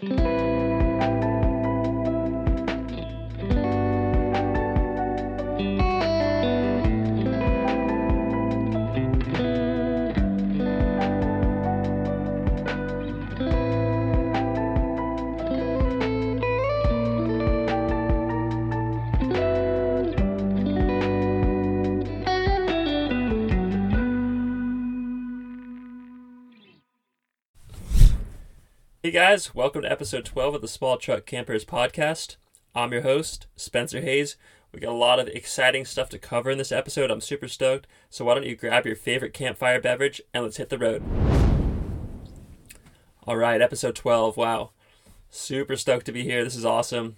Hey guys, welcome to episode 12 of the Small Truck Campers podcast. I'm your host, Spencer Hayes. We got a lot of exciting stuff to cover in this episode. I'm super stoked. So why don't you grab your favorite campfire beverage and let's hit the road. All right, episode 12. Wow. Super stoked to be here. This is awesome.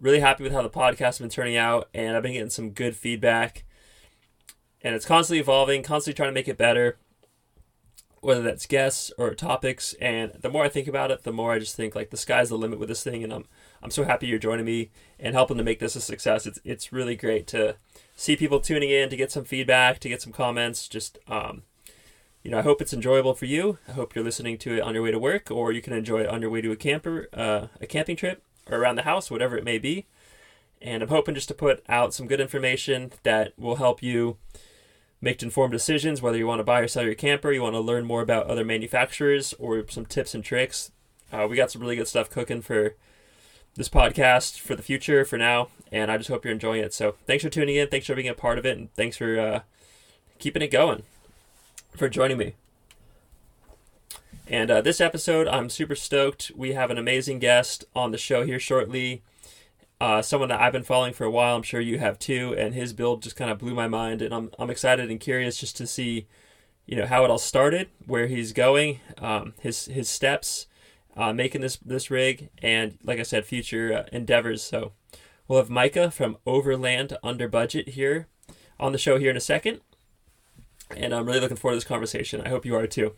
Really happy with how the podcast has been turning out and I've been getting some good feedback. And it's constantly evolving, constantly trying to make it better whether that's guests or topics. And the more I think about it, the more I just think like the sky's the limit with this thing. And I'm I'm so happy you're joining me and helping to make this a success. It's it's really great to see people tuning in to get some feedback, to get some comments. Just um, you know, I hope it's enjoyable for you. I hope you're listening to it on your way to work, or you can enjoy it on your way to a camper, uh, a camping trip, or around the house, whatever it may be. And I'm hoping just to put out some good information that will help you make informed decisions whether you want to buy or sell your camper, you want to learn more about other manufacturers or some tips and tricks. Uh, we got some really good stuff cooking for this podcast for the future, for now, and I just hope you're enjoying it. So thanks for tuning in, thanks for being a part of it, and thanks for uh, keeping it going, for joining me. And uh, this episode, I'm super stoked. We have an amazing guest on the show here shortly uh, someone that I've been following for a while. I'm sure you have too, and his build just kind of blew my mind, and I'm I'm excited and curious just to see, you know, how it all started, where he's going, um, his his steps, uh, making this this rig, and like I said, future uh, endeavors. So we'll have Micah from Overland Under Budget here on the show here in a second, and I'm really looking forward to this conversation. I hope you are too.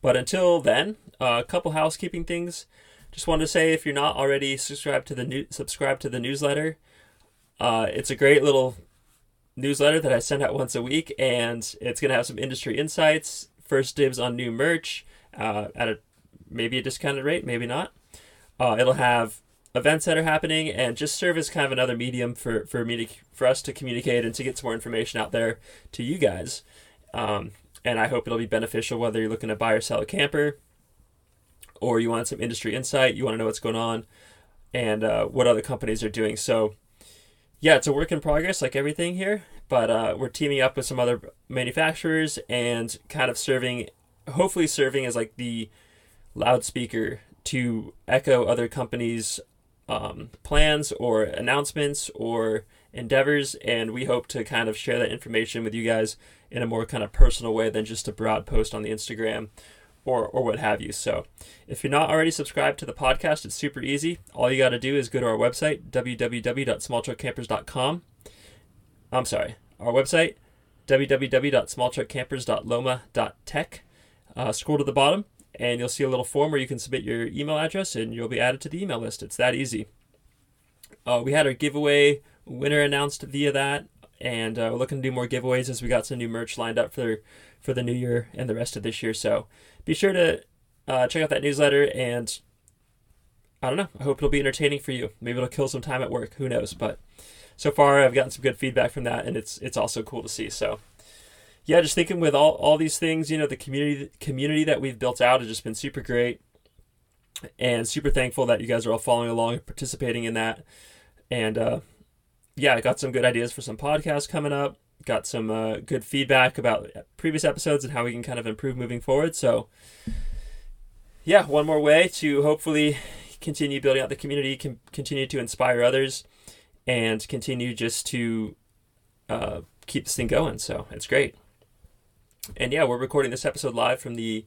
But until then, uh, a couple housekeeping things. Just wanted to say if you're not already subscribed to the new subscribe to the newsletter, uh, it's a great little newsletter that I send out once a week, and it's gonna have some industry insights, first dibs on new merch uh, at a maybe a discounted rate, maybe not. Uh, it'll have events that are happening and just serve as kind of another medium for for me to, for us to communicate and to get some more information out there to you guys. Um, and I hope it'll be beneficial whether you're looking to buy or sell a camper, or you want some industry insight, you want to know what's going on and uh, what other companies are doing. So, yeah, it's a work in progress, like everything here, but uh, we're teaming up with some other manufacturers and kind of serving, hopefully, serving as like the loudspeaker to echo other companies' um, plans or announcements or endeavors. And we hope to kind of share that information with you guys in a more kind of personal way than just a broad post on the Instagram or, or what have you. So, if you're not already subscribed to the podcast, it's super easy. All you got to do is go to our website, www.smalltruckcampers.com. I'm sorry, our website, www.smalltruckcampers.loma.tech. Uh, scroll to the bottom, and you'll see a little form where you can submit your email address, and you'll be added to the email list. It's that easy. Uh, we had our giveaway winner announced via that, and uh, we're looking to do more giveaways as we got some new merch lined up for for the new year and the rest of this year. So be sure to uh, check out that newsletter and I don't know. I hope it'll be entertaining for you. Maybe it'll kill some time at work. Who knows? But so far, I've gotten some good feedback from that, and it's it's also cool to see. So, yeah, just thinking with all, all these things, you know, the community community that we've built out has just been super great, and super thankful that you guys are all following along and participating in that. And uh, yeah, I got some good ideas for some podcasts coming up got some uh, good feedback about previous episodes and how we can kind of improve moving forward. So, yeah, one more way to hopefully continue building out the community, can continue to inspire others, and continue just to uh, keep this thing going. So it's great. And yeah, we're recording this episode live from the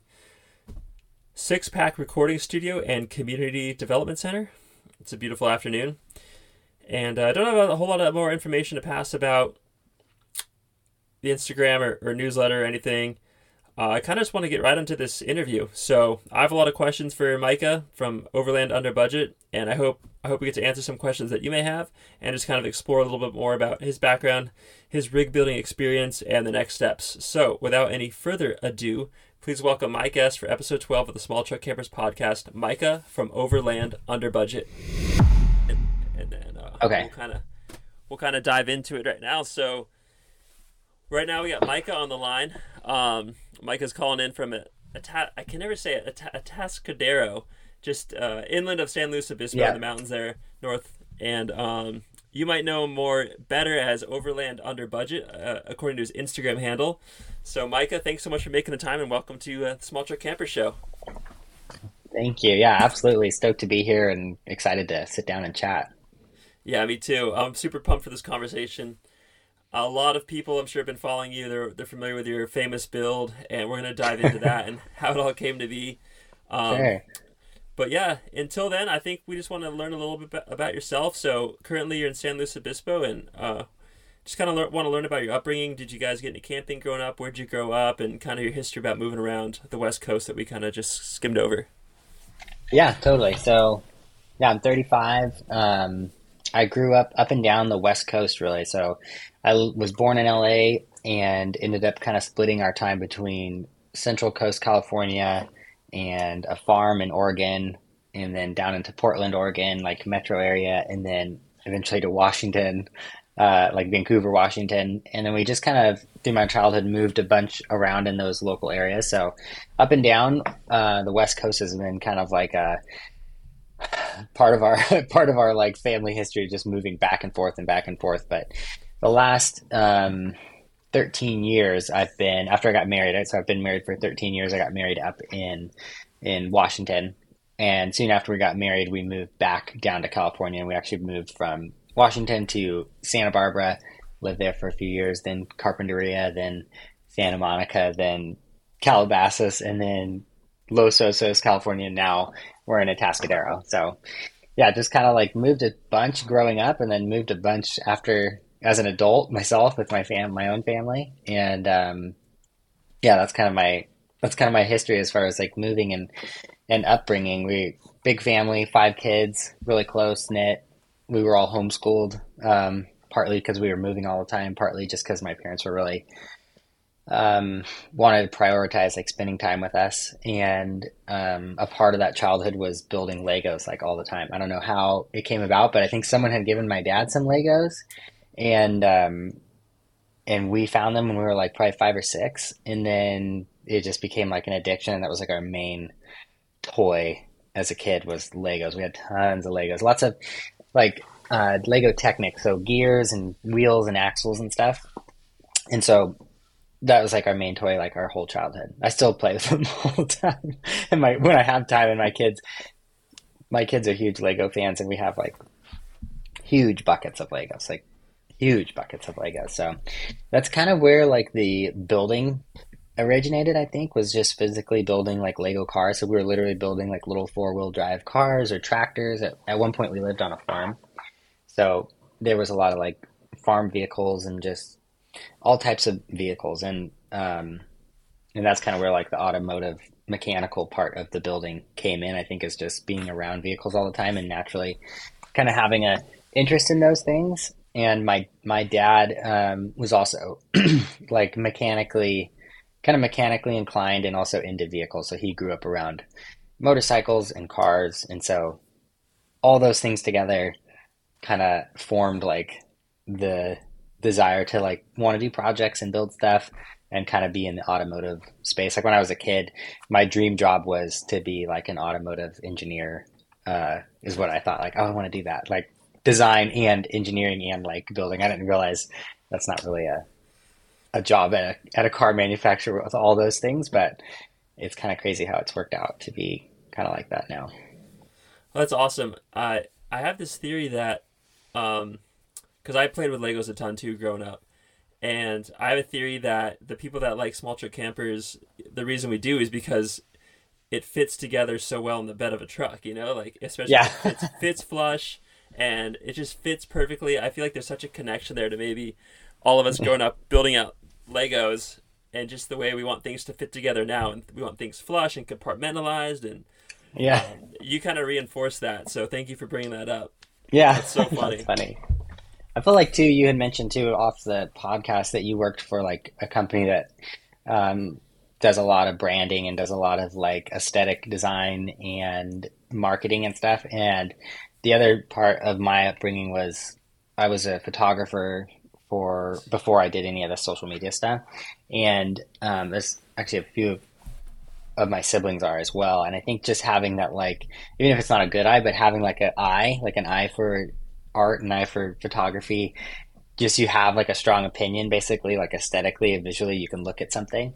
Six Pack Recording Studio and Community Development Center. It's a beautiful afternoon. And uh, I don't have a whole lot of more information to pass about the Instagram or, or newsletter or anything, uh, I kind of just want to get right into this interview. So I have a lot of questions for Micah from Overland Under Budget, and I hope I hope we get to answer some questions that you may have, and just kind of explore a little bit more about his background, his rig building experience, and the next steps. So without any further ado, Please welcome my guest for episode 12 of the Small Truck Campers podcast, Micah from Overland Under Budget. And, and then uh, okay. we'll kind of we'll kind of dive into it right now. So right now we got Micah on the line. Um, Micah's calling in from a, a ta- I can never say it, a, Atascadero, just uh, inland of San Luis Obispo Yeah. in the mountains there, north. And um, you might know more better as Overland Under Budget, uh, according to his Instagram handle. So, Micah, thanks so much for making the time and welcome to uh, the Small Truck Camper Show. Thank you. Yeah, absolutely. Stoked to be here and excited to sit down and chat. Yeah, me too. I'm super pumped for this conversation. A lot of people, I'm sure, have been following you. They're they're familiar with your famous build, and we're gonna dive into that and how it all came to be. Um, Sure. But yeah, until then, I think we just want to learn a little bit about yourself. So currently, you're in San Luis Obispo, and uh, just kind of want to learn about your upbringing. Did you guys get into camping growing up? Where'd you grow up? And kind of your history about moving around the West Coast that we kind of just skimmed over. Yeah, totally. So, yeah, I'm 35. Um, I grew up up and down the West Coast, really. So, I was born in LA and ended up kind of splitting our time between Central Coast, California, and a farm in Oregon, and then down into Portland, Oregon, like metro area, and then eventually to Washington, uh, like Vancouver, Washington. And then we just kind of, through my childhood, moved a bunch around in those local areas. So, up and down uh, the West Coast has been kind of like a part of our part of our like family history, just moving back and forth and back and forth. But the last um, 13 years, I've been after I got married. So I've been married for 13 years. I got married up in in Washington, and soon after we got married, we moved back down to California. And we actually moved from Washington to Santa Barbara. Lived there for a few years, then Carpinteria, then Santa Monica, then Calabasas, and then Los Osos, California. Now we're in a Atascadero. So, yeah, just kind of like moved a bunch growing up, and then moved a bunch after as an adult myself with my fam, my own family, and um, yeah, that's kind of my that's kind of my history as far as like moving and and upbringing. We big family, five kids, really close knit. We were all homeschooled, um, partly because we were moving all the time, partly just because my parents were really um, wanted to prioritize like spending time with us. And um, a part of that childhood was building Legos like all the time. I don't know how it came about, but I think someone had given my dad some Legos, and um, and we found them when we were like probably five or six, and then it just became like an addiction. And that was like our main toy as a kid was Legos. We had tons of Legos, lots of like uh, Lego Technic, so gears and wheels and axles and stuff. And so that was like our main toy, like our whole childhood. I still play with them all the time, and my when I have time, and my kids, my kids are huge Lego fans, and we have like huge buckets of Legos, like huge buckets of Legos. So that's kind of where like the building originated. I think was just physically building like Lego cars. So we were literally building like little four wheel drive cars or tractors. At, at one point, we lived on a farm, so there was a lot of like farm vehicles and just all types of vehicles. And um, and that's kind of where like the automotive mechanical part of the building came in i think is just being around vehicles all the time and naturally kind of having a interest in those things. And my my dad um, was also like mechanically kind of mechanically inclined and also into vehicles. So he grew up around motorcycles and cars. And so all those things together kind of formed like the desire to like want to do projects and build stuff and kind of be in the automotive space. Like when I was a kid, my dream job was to be like an automotive engineer. Uh, is what I thought. Like, oh, I want to do that. Like design and engineering and like building. I didn't realize that's not really a a job at a, at a car manufacturer with all those things, but it's kind of crazy how it's worked out to be kind of like that now. Well, that's awesome. I I have this theory that, um, because I played with Legos a ton too growing up, and I have a theory that the people that like small truck campers, the reason we do is because it fits together so well in the bed of a truck. You know, like especially Yeah. it fits, fits flush, and it just fits perfectly. I feel like there's such a connection there to maybe all of us growing up building out Legos. And just the way we want things to fit together now, and we want things flush and compartmentalized, and Yeah. Um, you kind of reinforce that. So thank you for bringing that up. Yeah, That's so funny. Funny. I feel like too. You had mentioned too off the podcast that you worked for like a company that um, does a lot of branding and does a lot of like aesthetic design and marketing and stuff. And the other part of my upbringing was I was a photographer for before I did any of the social media stuff, and um, there's actually a few of my siblings are as well. And I think just having that like even if it's not a good eye, but having like an eye, like an eye for art and eye for photography just you have like a strong opinion basically like aesthetically and visually you can look at something.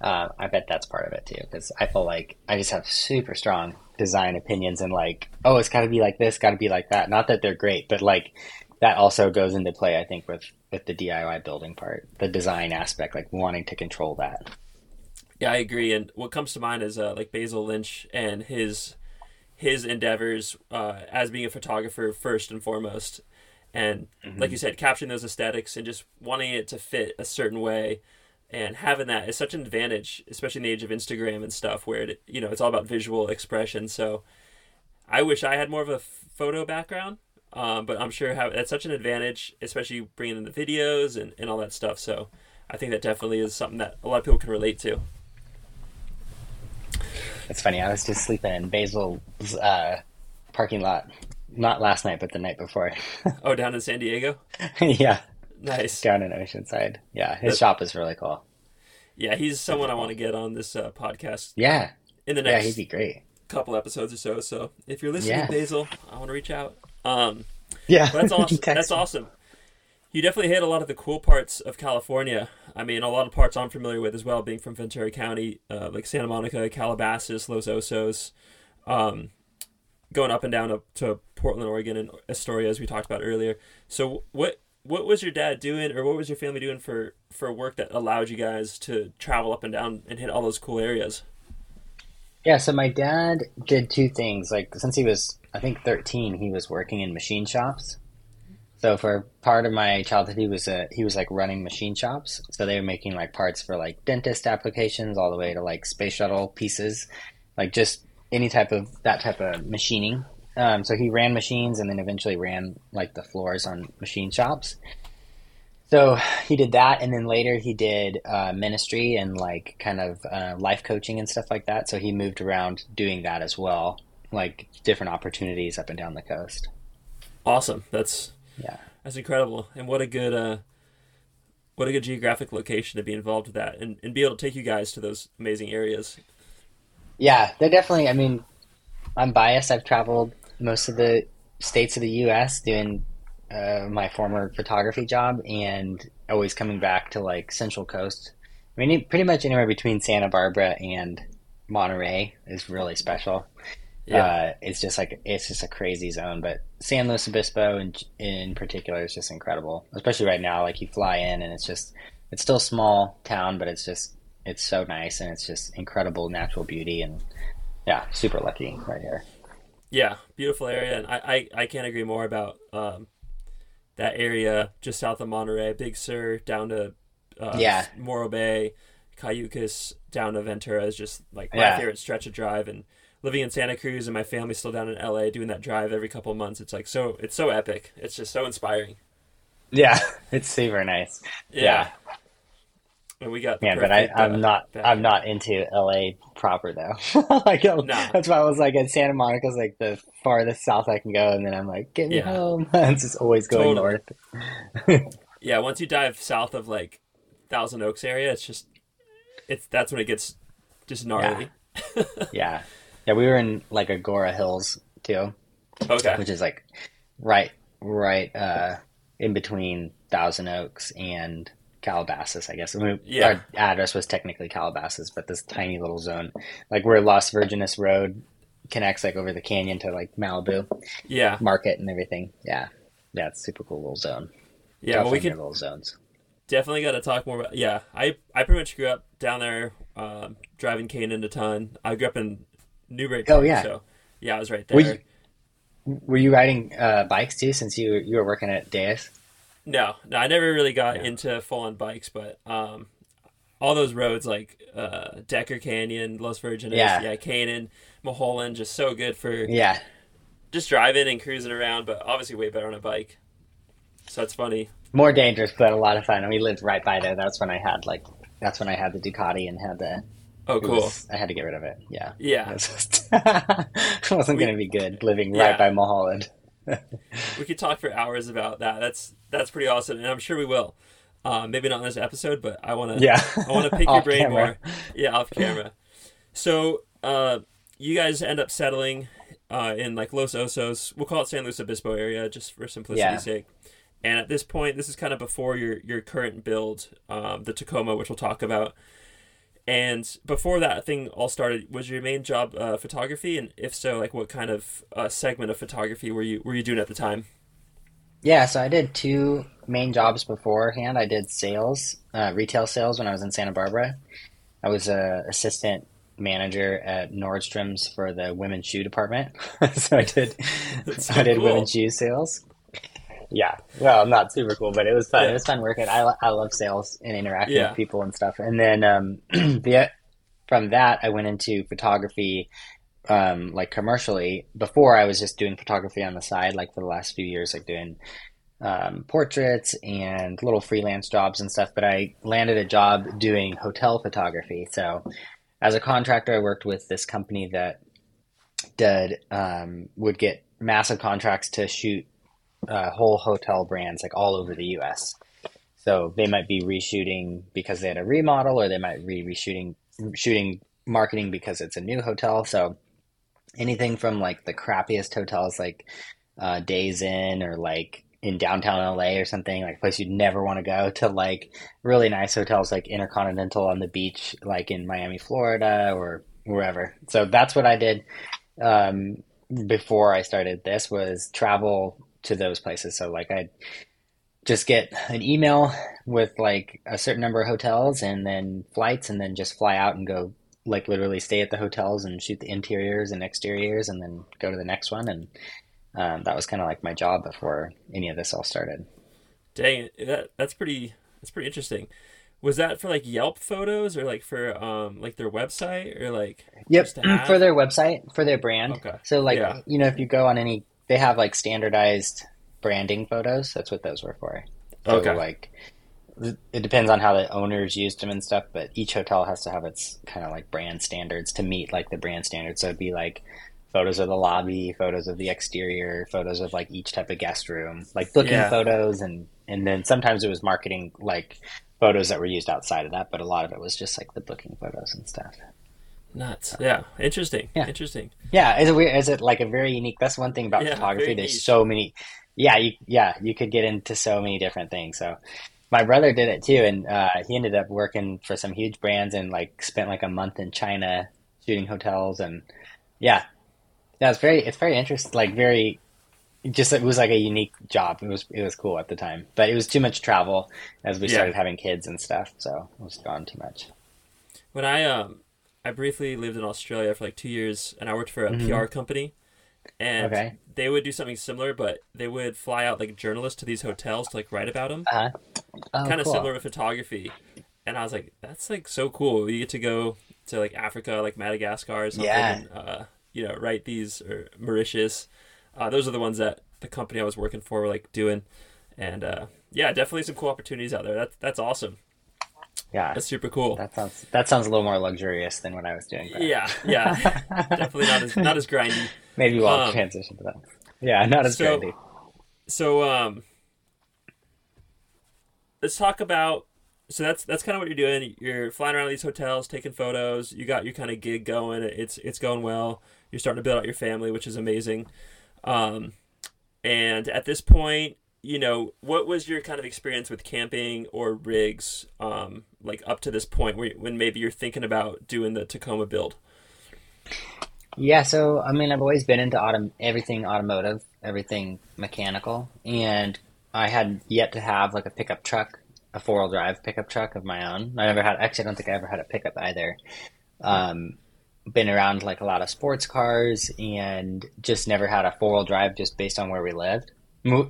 Uh, i bet that's part of it too because i feel like i just have super strong design opinions and like oh it's got to be like this got to be like that. Not that they're great but like that also goes into play i think with with the diy building part the design aspect like wanting to control that. Yeah i agree and what comes to mind is uh, like basil lynch and his his endeavors uh, as being a photographer first and foremost. And mm-hmm. like you said capturing those aesthetics and just wanting it to fit a certain way and having that is such an advantage especially in the age of instagram and stuff where it you know it's all about visual expression. So i wish i had more of a photo background um, but i'm sure how that's such an advantage especially bringing in the videos and, and all that stuff. So i think that definitely is something that a lot of people can relate to it's funny i was just sleeping in basil's uh, parking lot not last night, but the night before. oh, down in San Diego. yeah. Nice. Down in Oceanside. Yeah, his shop is really cool. Yeah, he's someone I want to get on this uh, podcast. Yeah. In the next yeah, he'd be great. couple episodes or so. So if you're listening, yeah. Basil, I want to reach out. Um, yeah, that's awesome. that's awesome. You definitely hit a lot of the cool parts of California. I mean, a lot of parts I'm familiar with as well, being from Ventura County, uh, like Santa Monica, Calabasas, Los Osos. Um, going up and down to, to Portland, Oregon, and Astoria, as we talked about earlier. So, what what was your dad doing, or what was your family doing for for work that allowed you guys to travel up and down and hit all those cool areas? Yeah, so my dad did two things. Like since he was, I think, thirteen, he was working in machine shops. So for part of my childhood, he was a he was like running machine shops. So they were making like parts for like dentist applications, all the way to like space shuttle pieces, like just any type of that type of machining. Um, so he ran machines and then eventually ran like the floors on machine shops. So he did that, and then later he did uh, ministry and like kind of uh, life coaching and stuff like that. So he moved around doing that as well, like different opportunities up and down the coast. Awesome. That's yeah, that's incredible, and what a good uh, what a good geographic location to be involved with that, and, and be able to take you guys to those amazing areas. Yeah, they're definitely. I mean, I'm biased. I've traveled most of the states of the U.S. doing uh, my former photography job, and always coming back to like Central Coast. I mean, pretty much anywhere between Santa Barbara and Monterey is really special. Yeah. Uh, it's just like it's just a crazy zone, but San Luis Obispo in in particular is just incredible. Especially right now, like you fly in and it's just it's still a small town, but it's just it's so nice and it's just incredible natural beauty and yeah, super lucky right here. Yeah, beautiful area, and I I, I can't agree more about um, that area just south of Monterey, Big Sur down to uh, yeah Morro Bay, Cayucos down to Ventura is just like my yeah. favorite stretch of drive and living in Santa Cruz and my family's still down in LA doing that drive every couple of months. It's like so it's so epic. It's just so inspiring. Yeah, it's super nice. Yeah. yeah. And we got yeah, but I, I'm uh, not I'm not into LA proper though. like nah. that's why I was like at Santa Monica's like the farthest south I can go, and then I'm like, get me yeah. home. it's just always going totally. north. yeah, once you dive south of like Thousand Oaks area, it's just it's that's when it gets just gnarly. Yeah, yeah. Yeah we were in like Agoura Hills too. Okay, which is like right right uh, in between Thousand Oaks and Calabasas, I guess. I mean, yeah. Our address was technically Calabasas, but this tiny little zone, like where Las Virgenes Road connects like over the canyon to like Malibu, yeah, market and everything. Yeah, yeah, it's super cool little zone. Yeah, well, we can little zones. Definitely got to talk more about. Yeah, I I pretty much grew up down there, um, driving Kanan a ton. I grew up in Newbury. Park, oh yeah, so yeah, I was right there. Were you, were you riding uh, bikes too? Since you you were working at Deus. No, no, I never really got into full on bikes, but um, all those roads like uh, Decker Canyon, Los Virgenes, yeah, yeah Kanan, Mulholland, just so good for yeah, just driving and cruising around. But obviously, way better on a bike. So it's funny. More dangerous, but a lot of fun. And we lived right by there. That's when I had like that's when I had the Ducati and had the Oh, cool. was- I had to get rid of it. Yeah. Yeah. It was just- it wasn't going to be good living Yeah. right by Mulholland. We could talk for hours about that. That's that's pretty awesome, and I'm sure we will. Uh, maybe not in this episode, but I want to. Yeah. I want to pick your brain camera. more. Yeah, off camera. So, uh, you guys end up settling uh, in like Los Osos. We'll call it San Luis Obispo area, just for simplicity's Yeah. sake. And at this point, this is kind of before your your current build, um, the Tacoma, which we'll talk about. And before that thing all started, was your main job uh, photography? And if so, like what kind of uh, segment of photography were you were you doing at the time? Yeah, so I did two main jobs beforehand. I did sales, uh, retail sales when I was in Santa Barbara. I was a assistant manager at Nordstrom's for the women's shoe department. so I did so I did cool. women's shoe sales. Yeah, well, not super cool, but it was fun. Yeah. It was fun working. I, I love sales and interacting Yeah. with people and stuff. And then um, the, from that, I went into photography, um, like commercially. Before, I was just doing photography on the side, like for the last few years, like doing um, portraits and little freelance jobs and stuff. But I landed a job doing hotel photography. So, as a contractor, I worked with this company that did um, would get massive contracts to shoot uh, whole hotel brands like all over the U.S. So they might be reshooting because they had a remodel, or they might be reshooting shooting marketing because it's a new hotel. So anything from like the crappiest hotels, like uh, Days Inn, or like in downtown LA or something, like a place you'd never want to go, to like really nice hotels like Intercontinental on the beach, like in Miami, Florida, or wherever. So that's what I did um, before I started this was travel to those places. So like I'd just get an email with like a certain number of hotels and then flights and then just fly out and go like literally stay at the hotels and shoot the interiors and exteriors and then go to the next one and um, that was kind of like my job before any of this all started. Dang, that that's pretty that's pretty interesting. Was that for like Yelp photos or like for um like their website or like Yep, have? for their website, for their brand. Okay. So like Yeah. you know, if you go on any, they have like standardized branding photos. That's what those were for. So Okay. like, it depends on how the owners used them and stuff, but each hotel has to have its kind of like brand standards to meet like the brand standards. So it'd be like photos of the lobby, photos of the exterior, photos of like each type of guest room, like booking Yeah. photos, and and then sometimes it was marketing like photos that were used outside of that, but a lot of it was just like the booking photos and stuff. Nuts? Yeah, interesting. Yeah. Interesting. Yeah, is it weird? Is it like a very unique? That's one thing about Yeah, photography. There's so many. Yeah, you yeah you could get into so many different things. So my brother did it too, and uh, he ended up working for some huge brands and like spent like a month in China shooting hotels and yeah, yeah, it's very it's very interesting. Like very, just it was like a unique job. It was it was cool at the time, but it was too much travel as we Yeah. started having kids and stuff. So it was gone too much. When I um I briefly lived in Australia for like two years and I worked for a Mhm. PR company and Okay. they would do something similar but they would fly out like journalists to these hotels to like write about them. Uh-huh. Oh, kind of cool. similar with photography. And I was like, that's like so cool. You get to go to like Africa, like Madagascar or something, Yeah. and uh, you know, write these or Mauritius. Uh, those are the ones that the company I was working for were like doing. And uh, yeah, definitely some cool opportunities out there. That's that's awesome. Yeah, That's super cool. that sounds that sounds a little more luxurious than what I was doing. but- Yeah, yeah, definitely not as not as grindy. Maybe we'll Um, transition to that. Yeah, not as so- trendy. So um, let's talk about. So that's that's kind of what you're doing. You're flying around these hotels, taking photos. You got your kind of gig going. It's it's going well. You're starting to build out your family, which is amazing. Um, and at this point, you know, what was your kind of experience with camping or rigs? Um, like up to this point, where when maybe you're thinking about doing the Tacoma build. Yeah, so I mean, I've always been into autom- everything automotive, everything mechanical, and I had yet to have like a pickup truck, a four wheel drive pickup truck of my own. I never had. Actually, I don't think I ever had a pickup either. Um, been around like a lot of sports cars, and just never had a four wheel drive, just based on where we lived.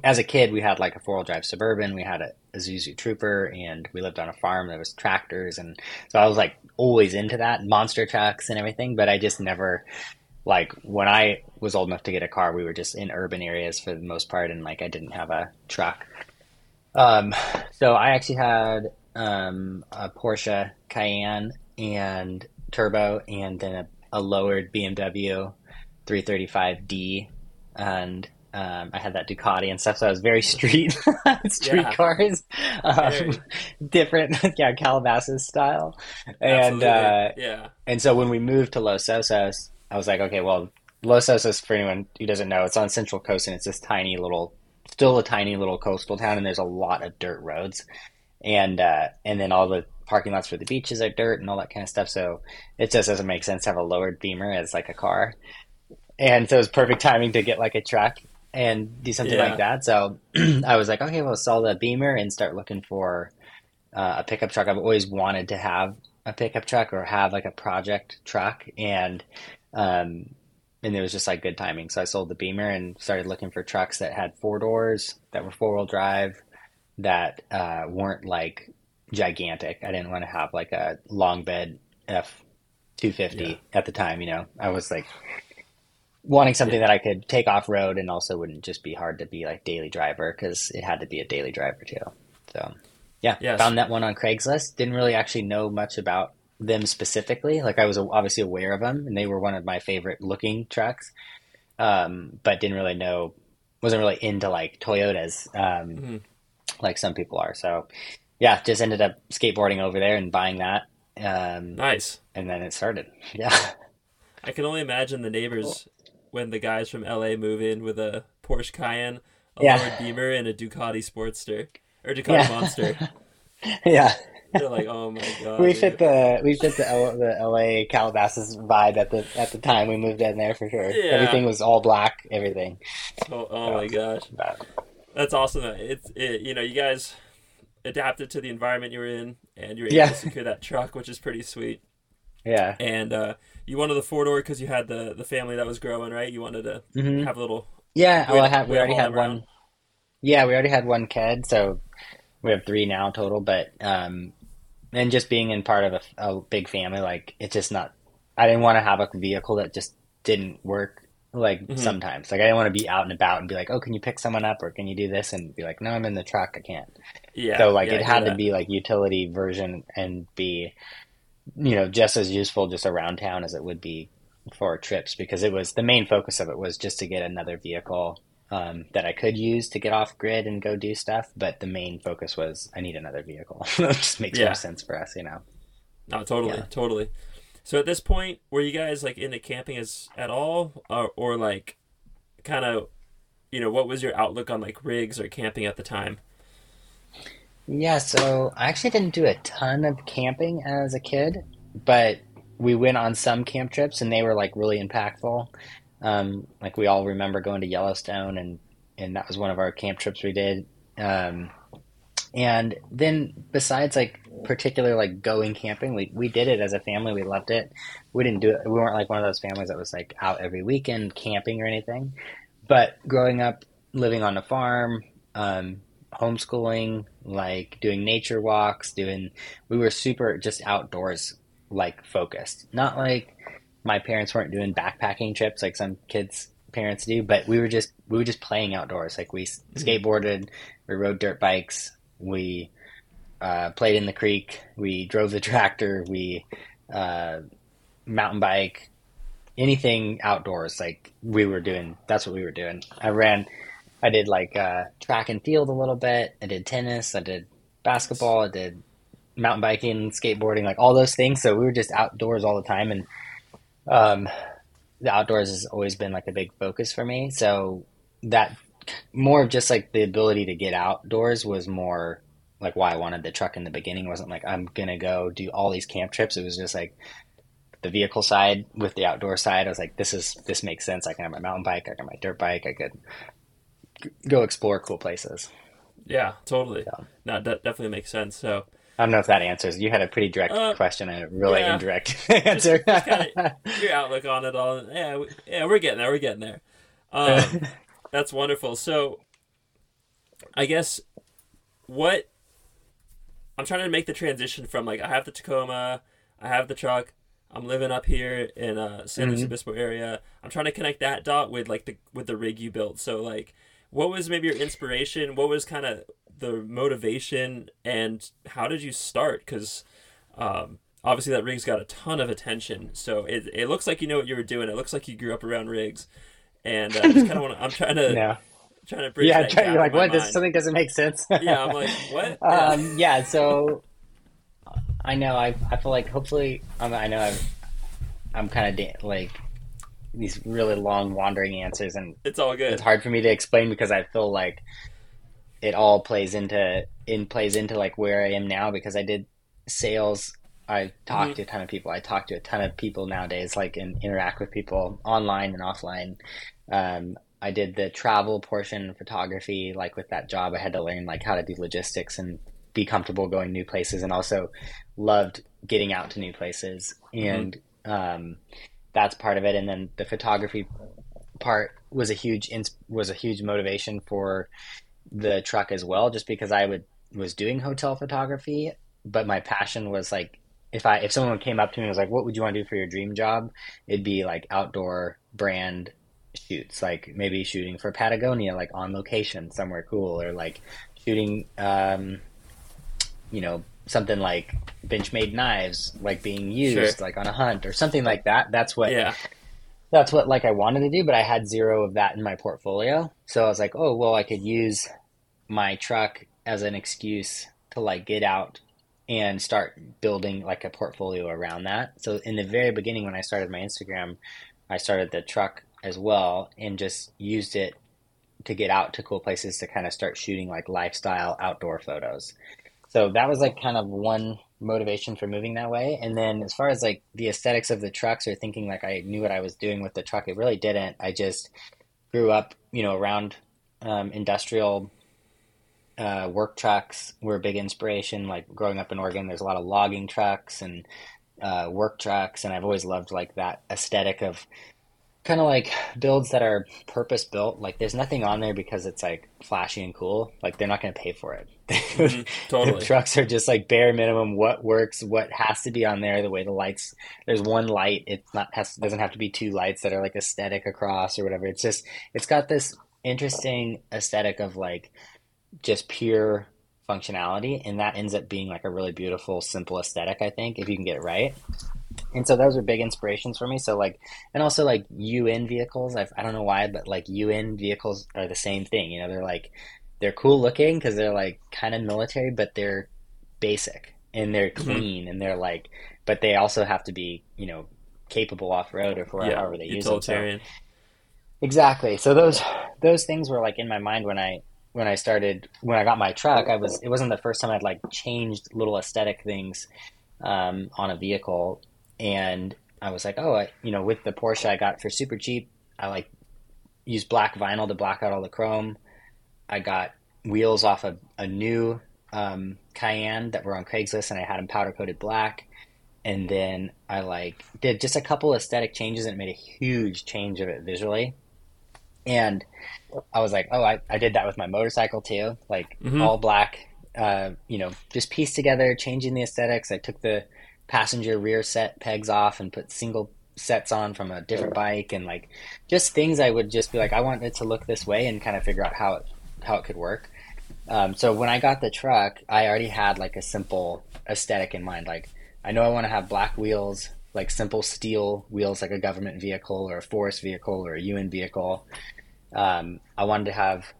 As a kid, we had like a four wheel drive Suburban. We had a Isuzu Trooper, and we lived on a farm. There was tractors, and so I was like always into that monster trucks and everything. But I just never like when I was old enough to get a car, we were just in urban areas for the most part, and like I didn't have a truck. Um, so I actually had um, a Porsche Cayenne and turbo and then a, a lowered BMW 335D, and um, I had that Ducati and stuff. So I was very street street Yeah. cars, um, Very. different, yeah, Calabasas style, and uh, yeah. and so when we moved to Los Osos, I was like, okay, well, Los Osos, for anyone who doesn't know, it's on Central Coast and it's this tiny little, still a tiny little coastal town, and there's a lot of dirt roads, and uh, and then all the parking lots for the beaches are dirt and all that kind of stuff. So it just doesn't make sense to have a lowered Beamer as like a car, and so it was perfect timing to get like a truck and do something Yeah. like that. So I was like, okay, well, sell the Beamer and start looking for uh, a pickup truck. I've always wanted to have a pickup truck or have like a project truck, and um, and it was just like good timing. So I sold the Beamer and started looking for trucks that had four doors, that were four wheel drive, that uh, weren't like gigantic. I didn't want to have like a long bed F two fifty at the time. You know, I was like wanting something that I could take off road and also wouldn't just be hard to be like daily driver because it had to be a daily driver too. So yeah, Yes. found that one on Craigslist. Didn't really actually know much about them specifically. Like I was obviously aware of them, and they were one of my favorite looking trucks. Um, but didn't really know, wasn't really into like Toyotas, um, Mhm. like some people are. So yeah, just ended up skateboarding over there and buying that, um, Nice. and then it started. Yeah, I can only imagine the neighbors when the guys from LA move in with a Porsche Cayenne, a Yeah. lowered Beamer, and a Ducati Sportster or Ducati Yeah. Monster. yeah. They're like, oh my god. we dude." fit the we fit the L, the LA Calabasas vibe at the at the time we moved in there for sure. Yeah. Everything was all black. Everything. Oh, oh my gosh, But, that's awesome. It's it, you know you guys adapted to the environment you were in, and you were able Yeah. to secure that truck, which is pretty sweet. yeah. And uh, you wanted the four door because you had the the family that was growing, right? You wanted to hmm have a little. Yeah. Well, I had we already had one. around. Yeah, we already had one kid, so we have three now total. But um, and just being in part of a, a big family, like it's just not. I didn't want to have a vehicle that just didn't work. Like Mhm. sometimes, like I didn't want to be out and about and be like, "Oh, can you pick someone up or can you do this?" And be like, "No, I'm in the truck. I can't." Yeah. so like yeah, it had to be like utility version and be you know just as useful just around town as it would be for trips because it was the main focus of it was just to get another vehicle um, that I could use to get off grid and go do stuff but the main focus was I need another vehicle it just makes Yeah. more sense for us you know No, totally, Yeah. totally. So at this point, were you guys like into camping as at all, or, or like, kind of, you know, what was your outlook on like rigs or camping at the time? Yeah, so I actually didn't do a ton of camping as a kid, but we went on some camp trips and they were like really impactful. Um, like we all remember going to Yellowstone and and that was one of our camp trips we did. Um, and then besides like particular like going camping, we we did it as a family. We loved it. We didn't do it. We weren't like one of those families that was like out every weekend camping or anything. But growing up, living on a farm, um, homeschooling, like doing nature walks, doing we were super just outdoors like focused. Not like my parents weren't doing backpacking trips like some kids parents do, but we were just we were just playing outdoors. Like we s- skateboarded, we rode dirt bikes, we uh, played in the creek, we drove the tractor, we uh, mountain bike, anything outdoors. Like we were doing. That's what we were doing. I ran. I did like uh, track and field a little bit. I did tennis. I did basketball. I did mountain biking, skateboarding, like all those things. So we were just outdoors all the time, and um, the outdoors has always been like a big focus for me. So that more of just like the ability to get outdoors was more like why I wanted the truck in the beginning. It wasn't like I'm gonna go do all these camp trips. It was just like the vehicle side with the outdoor side. I was like, this is this makes sense. I can have my mountain bike. I can have my dirt bike. I could go explore cool places. Yeah, totally. Yeah. No, that definitely makes sense. So I don't know if that answers. You had a pretty direct Uh, question and a really yeah. indirect answer. just kinda- your outlook on it all, yeah, we, yeah, we're getting there. We're getting there. Um, that's wonderful. So, I guess what I'm trying to make the transition from like I have the Tacoma, I have the truck, I'm living up here in uh, San Luis Mhm. Obispo area. I'm trying to connect that dot with like the with the rig you built. So like, what was maybe your inspiration? What was kind of the motivation, and how did you start? Because um, obviously that rig's got a ton of attention. So it it looks like you know what you were doing. It looks like you grew up around rigs, and uh, just kind of want. I'm trying to. Yeah. Trying to bridge Yeah, that try, you're like, what? This something doesn't make sense. Yeah, I'm like, what? um, yeah. So I know. I I feel like hopefully I'm, I know I'm I'm kind of da- like these really long wandering answers, and it's all good. it's hard for me to explain because I feel like it all plays into in plays into like where I am now because I did sales. I talked Mhm. to a ton of people. I talk to a ton of people nowadays, like and interact with people online and offline. Um, I did the travel portion, photography. Like with that job, I had to learn like how to do logistics and be comfortable going new places, and also loved getting out to new places. And um, that's part of it. And then the photography part was a huge was a huge motivation for the truck as well just because I would was doing hotel photography but my passion was like if I if someone came up to me and was like what would you want to do for your dream job it'd be like outdoor brand shoots like maybe shooting for Patagonia like on location somewhere cool or like shooting um you know something like Benchmade knives like being used Sure. like on a hunt or something like that that's what yeah, that's what like I wanted to do, but I had zero of that in my portfolio. So I was like, oh well, I could use my truck as an excuse to like get out and start building like a portfolio around that. So in the very beginning when I started my Instagram, I started the truck as well and just used it to get out to cool places to kind of start shooting like lifestyle outdoor photos. So that was like kind of one motivation for moving that way. And then as far as like the aesthetics of the trucks or thinking like I knew what I was doing with the truck, it really didn't. I just grew up, you know, around um, industrial uh, work trucks were a big inspiration. Like growing up in Oregon, there's a lot of logging trucks and uh, work trucks, and I've always loved like that aesthetic of kind of like builds that are purpose built. Like there's nothing on there because it's like flashy and cool. Like they're not going to pay for it. Mhm, totally. The trucks are just like bare minimum. What works? What has to be on there? The way the lights. There's one light. It's not has doesn't have to be two lights that are like aesthetic across or whatever. It's just it's got this interesting aesthetic of like just pure functionality, and that ends up being like a really beautiful, simple aesthetic. I think if you can get it right. And so those are big inspirations for me. So like, and also like UN vehicles. I've, I don't know why, but like UN vehicles are the same thing. You know, they're like they're cool looking because they're like kind of military, but they're basic and they're clean and they're like, but they also have to be you know capable off road or for yeah, however they use them. So- Exactly. So those those things were like in my mind when I when I started when I got my truck. I was it wasn't the first time I'd like changed little aesthetic things um, on a vehicle, and I was like, oh, I, you know, with the Porsche I got for super cheap, I like used black vinyl to black out all the chrome. I got wheels off of a new um, Cayenne that were on Craigslist, and I had them powder coated black. And then I like did just a couple aesthetic changes, and it made a huge change of it visually. And I was like, oh, I, I did that with my motorcycle too, like Mhm. all black, uh, you know, just pieced together, changing the aesthetics. I took the passenger rear set pegs off and put single sets on from a different bike, and like just things I would just be like, I want it to look this way, and kind of figure out how it how it could work. Um, so when I got the truck, I already had like a simple aesthetic in mind. Like I know I want to have black wheels, like simple steel wheels, like a government vehicle or a forest vehicle or a UN vehicle. Um, I wanted to have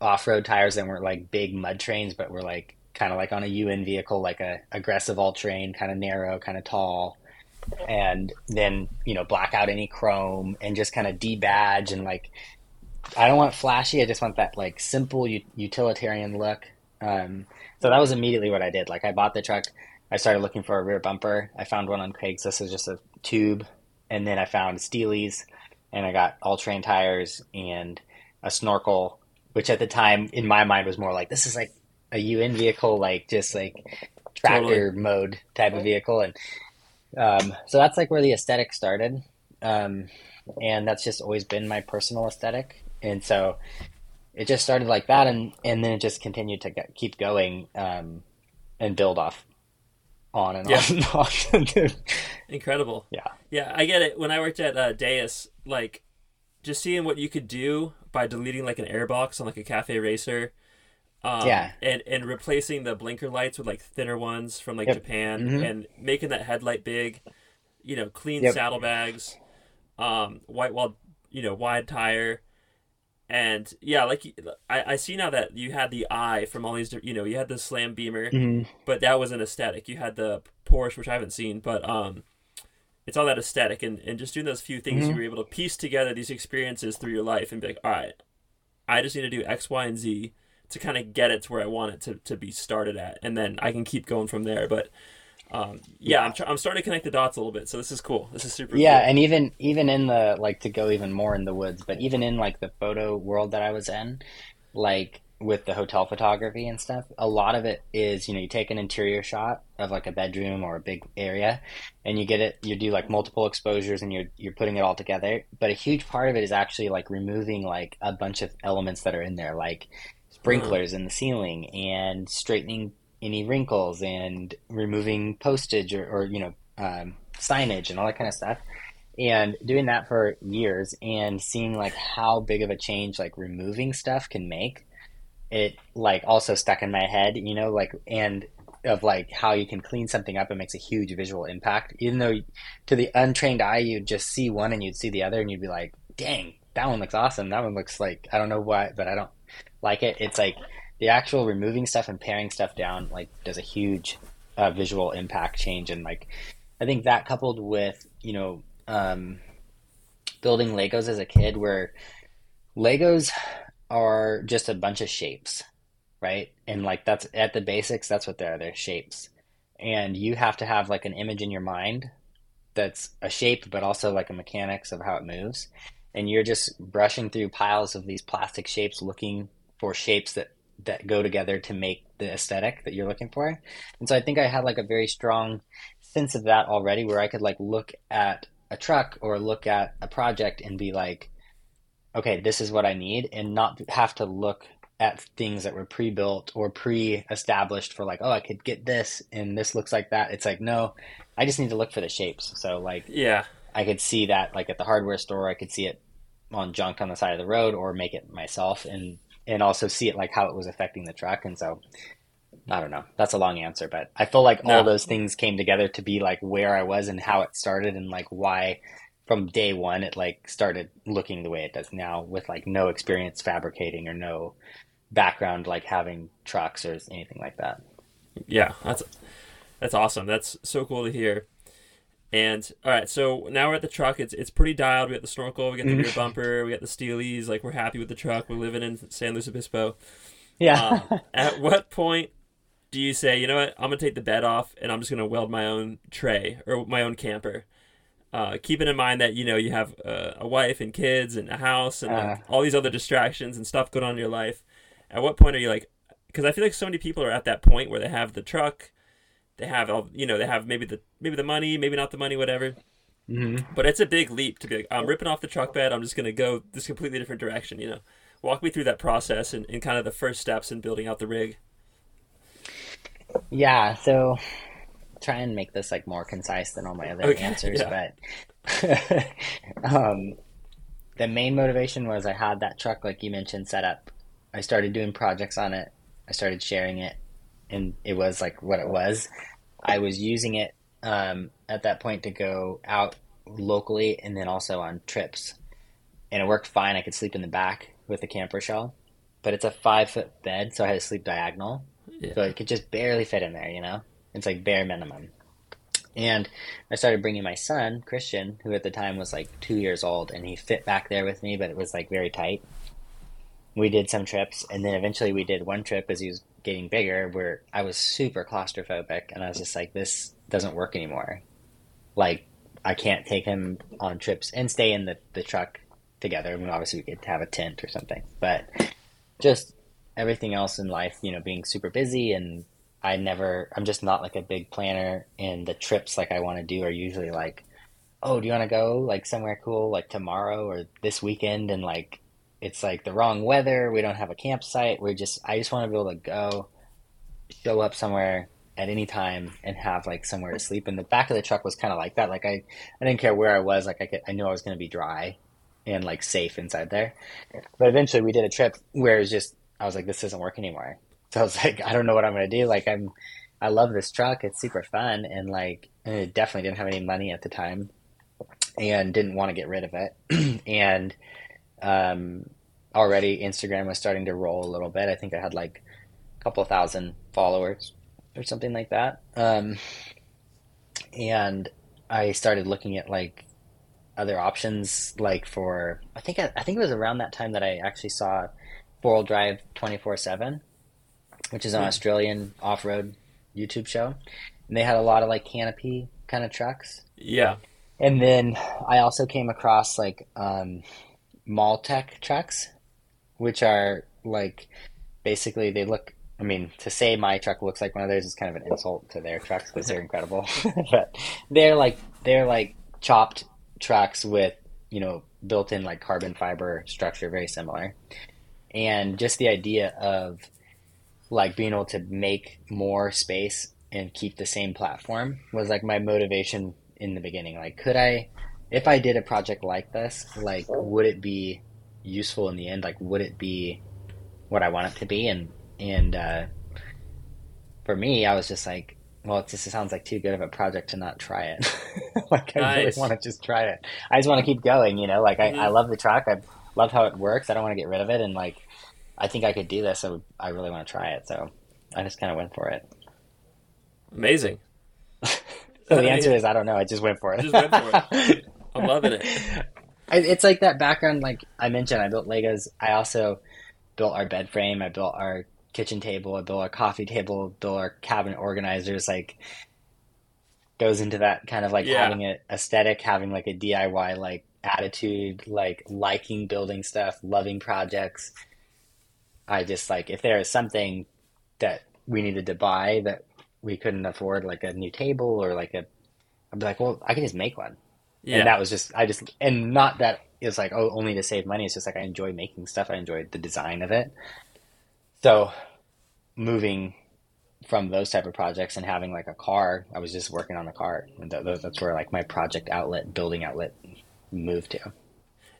off-road tires that weren't like big mud terrains, but were like kind of like on a UN vehicle, like a aggressive all-terrain, kind of narrow, kind of tall, and then you know black out any chrome and just kind of debadge and like I don't want flashy. I just want that like simple utilitarian look. Um, so that was immediately what I did. Like I bought the truck. I started looking for a rear bumper. I found one on Craigslist. It's just a tube, and then I found Steelies, and I got all terrain tires and a snorkel, which at the time in my mind was more like this is like a UN vehicle, like just like tractor mode type of vehicle, and um, so that's like where the aesthetic started, um, and that's just always been my personal aesthetic, and so it just started like that, and and then it just continued to keep going um, and build off on and Yeah. on and on. Incredible. yeah. Yeah, I get it. When I worked at uh, Deus, like just seeing what you could do by deleting like an airbox on like a cafe racer, Um, Yeah. and and replacing the blinker lights with like thinner ones from like Yep. Japan, Mhm. and making that headlight big. You know, clean Yep. saddlebags, um, white wall, you know, wide tire, and yeah, like I, I see now that you had the eye from all these, you know, you had the Slam Beamer, Mhm. but that was an aesthetic. You had the Porsche, which I haven't seen, but um, it's all that aesthetic, and and just doing those few things, Mhm. you were able to piece together these experiences through your life and be like, all right, I just need to do X, Y, and Z to kind of get it to where I want it to, to be started at, and then I can keep going from there. But um, yeah, I'm, tr- I'm starting to connect the dots a little bit, so this is cool. This is super. Yeah, cool. and even even in the like to go even more in the woods, but even in like the photo world that I was in, like with the hotel photography and stuff, a lot of it is, you know, you take an interior shot of like a bedroom or a big area and you get it you do like multiple exposures and you're you're putting it all together. But a huge part of it is actually like removing like a bunch of elements that are in there, like sprinklers in the ceiling and straightening any wrinkles and removing postage or, or you know, um, signage and all that kind of stuff and doing that for years and seeing like how big of a change like removing stuff can make it like also stuck in my head you know like and of like how you can clean something up it makes a huge visual impact. Even though to the untrained eye you'd just see one and you'd see the other and you'd be like dang that one looks awesome. That one looks like i don't know why but i don't like it. It's like the actual removing stuff and paring stuff down like does a huge uh, visual impact change. And like i think that coupled with you know um, building legos as a kid where legos are just a bunch of shapes right? And like that's at the basics that's what they're they're shapes. And you have to have like an image in your mind that's a shape but also like a mechanics of how it moves. And you're just brushing through piles of these plastic shapes looking for shapes that that go together to make the aesthetic that you're looking for. And so i think i had like a very strong sense of that already where i could like look at a truck or look at a project and be like okay this is what i need and not have to look at things that were pre-built or pre-established for like oh i could get this and this looks like that. It's like no i just need to look for the shapes. So like yeah, I could see that like at the hardware store. I could see it on junk on the side of the road, or make it myself, and and also see it like how it was affecting the truck. And so, I don't know. That's a long answer, but I feel like No. all those things came together to be like where I was and how it started, and like why from day one it like started looking the way it does now, with like no experience fabricating or no background like having trucks or anything like that. yeah. That's that's awesome. That's so cool to hear. And all right, so now we're at the truck. It's it's pretty dialed. We got the snorkel, we got the rear bumper, we got the Steelies. Like we're happy with the truck. We're living in San Luis Obispo. Yeah. Um, at what point do you say, you know what, I'm gonna take the bed off and I'm just gonna weld my own tray or my own camper? Uh, keeping in mind that you know you have uh, a wife and kids and a house and like, Uh. all these other distractions and stuff going on in your life. At what point are you like? Because I feel like so many people are at that point where they have the truck, they have all you know, they have maybe the maybe the money, maybe not the money, whatever. hmm But it's a big leap to be like, I'm ripping off the truck bed. I'm just gonna go this completely different direction. You know, walk me through that process and, and kind of the first steps in building out the rig. Yeah, so try and make this like more concise than all my other Okay, answers, yeah. but um, the main motivation was I had that truck, like you mentioned, set up. I started doing projects on it. I started sharing it, and it was like what it was. I was using it um, at that point to go out locally and then also on trips, and it worked fine. I could sleep in the back with the camper shell, but it's a five foot bed, so I had to sleep diagonal. Yeah. So it could just barely fit in there, you know? It's like bare minimum. And I started bringing my son, Christian, who at the time was like two years old, and he fit back there with me, but it was like very tight. We did some trips, and then eventually we did one trip as he was getting bigger where I was super claustrophobic, and I was just like, this doesn't work anymore. Like, I can't take him on trips and stay in the, the truck together. I mean, obviously, we could have a tent or something, but just everything else in life, you know, being super busy and I never, I'm just not like a big planner and the trips like I want to do are usually like, oh, do you want to go like somewhere cool like tomorrow or this weekend? And like, it's like the wrong weather. We don't have a campsite. We're just, I just want to be able to go show up somewhere at any time and have like somewhere to sleep. And the back of the truck was kind of like that. Like I, I didn't care where I was. Like I could, I knew I was going to be dry and like safe inside there. But eventually we did a trip where it was just, I was like, this doesn't work anymore. So I was like, I don't know what I'm gonna do. Like I'm, I love this truck. It's super fun, and like I definitely didn't have any money at the time, and didn't want to get rid of it. and um, already Instagram was starting to roll a little bit. I think I had like a couple thousand followers or something like that. Um, and I started looking at like other options, like for I think I, I think it was around that time that I actually saw four wheel drive twenty four seven, which is an Hmm. Australian off road YouTube show, and they had a lot of like canopy kind of trucks. Yeah. And then I also came across like um, Maltech trucks, which are like basically they look. I mean, to say my truck looks like one of theirs is kind of an insult to their trucks because they're incredible. but they're like they're like chopped trucks with you know built-in like carbon fiber structure, very similar. And just the idea of like being able to make more space and keep the same platform was like my motivation in the beginning. Like, could I, if I did a project like this, like, would it be useful in the end? Like, would it be what I want it to be? And and uh, for me, I was just like, well, it just sounds like too good of a project to not try it. like, I really want to just try it. I just want to keep going. You know, like I, I Mhm. love the track. I love how it works. I don't want to get rid of it. And like, I think I could do this. So I really want to try it. So I just kind of went for it. Amazing. So the answer is I don't know. I just went for it. Just went for it. I'm loving it. I- It's like that background, like I mentioned. I built Legos. I also built our bed frame. I built our kitchen table. I built our coffee table. Built our cabinet organizers. Like goes into that kind of like Yeah. having an aesthetic, having like a DIY like attitude, like liking building stuff, loving projects. I just like if there is something that we needed to buy that we couldn't afford, like a new table or like a, I'd be like, well, I can just make one. Yeah. And that was just I just and not that it's like oh only to save money. It's just like I enjoy making stuff. I enjoyed the design of it. So moving from those type of projects and having like a car, I was just working on the car. And th- th- that's where like my project outlet, building outlet, moved to.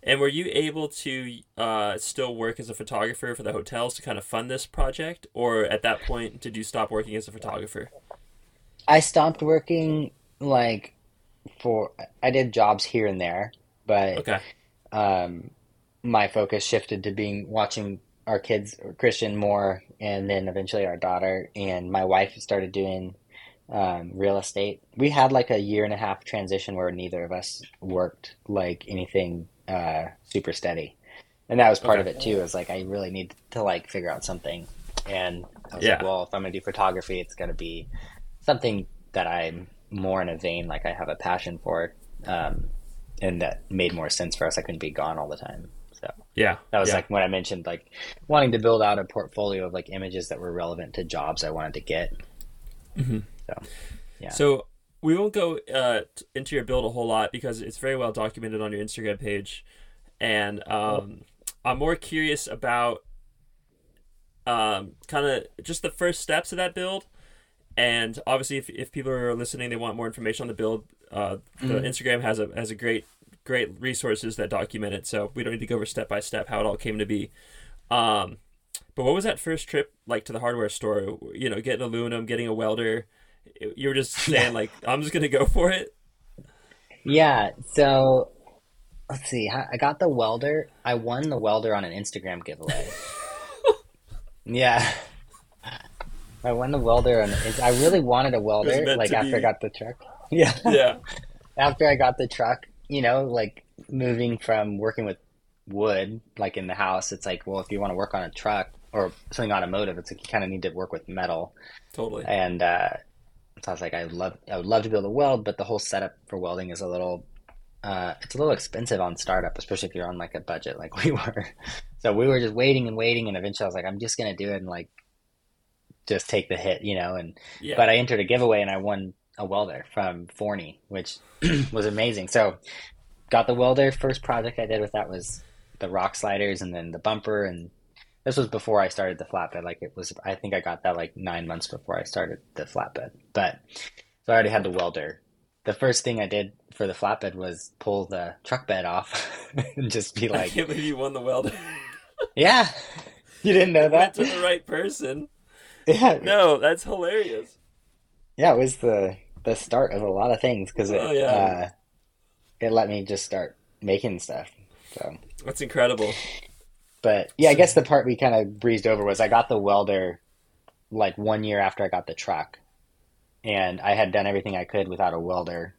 And were you able to uh, still work as a photographer for the hotels to kind of fund this project, or at that point did you stop working as a photographer? I stopped working like for I did jobs here and there, but Okay. um, my focus shifted to being watching our kids, Christian more, and then eventually our daughter. And my wife started doing um, real estate. We had like a year and a half transition where neither of us worked like anything uh, super steady, and that was part Okay. of it too. Is like I really need to like figure out something, and I was Yeah. like, well, if I'm gonna do photography, it's gonna be something that I'm more in a vein like I have a passion for. Um, and that made more sense for us. I couldn't be gone all the time. So Yeah. that was yeah. like when I mentioned like wanting to build out a portfolio of like images that were relevant to jobs I wanted to get. Mhm. So yeah. So we won't go uh, into your build a whole lot because it's very well documented on your Instagram page, and um, I'm more curious about um, kind of just the first steps of that build. And obviously, if, if people are listening, they want more information on the build. Uh, the Mhm. Instagram has a has a great great resources that document it, so we don't need to go over step by step how it all came to be. Um, but what was that first trip like to the hardware store? You know, getting aluminum, getting a welder. You were just saying like, I'm just gonna go for it. Yeah, so let's see. I got the welder. I won the welder on an Instagram giveaway. yeah. I won the welder on I really wanted a welder like after I got the truck. Yeah. Yeah, after I got the truck, you know, like moving from working with wood, like in the house, it's like, well, if you want to work on a truck or something automotive, it's like you kind of need to work with metal. totally. And uh, so I was like, I love, I would love to be able to weld, but the whole setup for welding is a little, uh, it's a little expensive on startup, especially if you're on like a budget like we were. So we were just waiting and waiting, and eventually I was like, I'm just gonna do it and like just take the hit, you know, and Yeah, but I entered a giveaway and I won a welder from Forney, which was amazing. So got the welder. First project I did with that was the rock sliders and then the bumper and this was before I started the flatbed. Like it was I think I got that like nine months before I started the flatbed. But so I already had the welder. The first thing I did for the flatbed was pull the truck bed off and just be I like, can't believe you won the welder. Yeah. You didn't know that? to the right person. Yeah, No, that's hilarious. yeah, it was the the start of a lot of things because it Oh, yeah. uh, it let me just start making stuff. So, That's incredible. but yeah, I guess the part we kind of breezed over was I got the welder like one year after I got the truck, and I had done everything I could without a welder.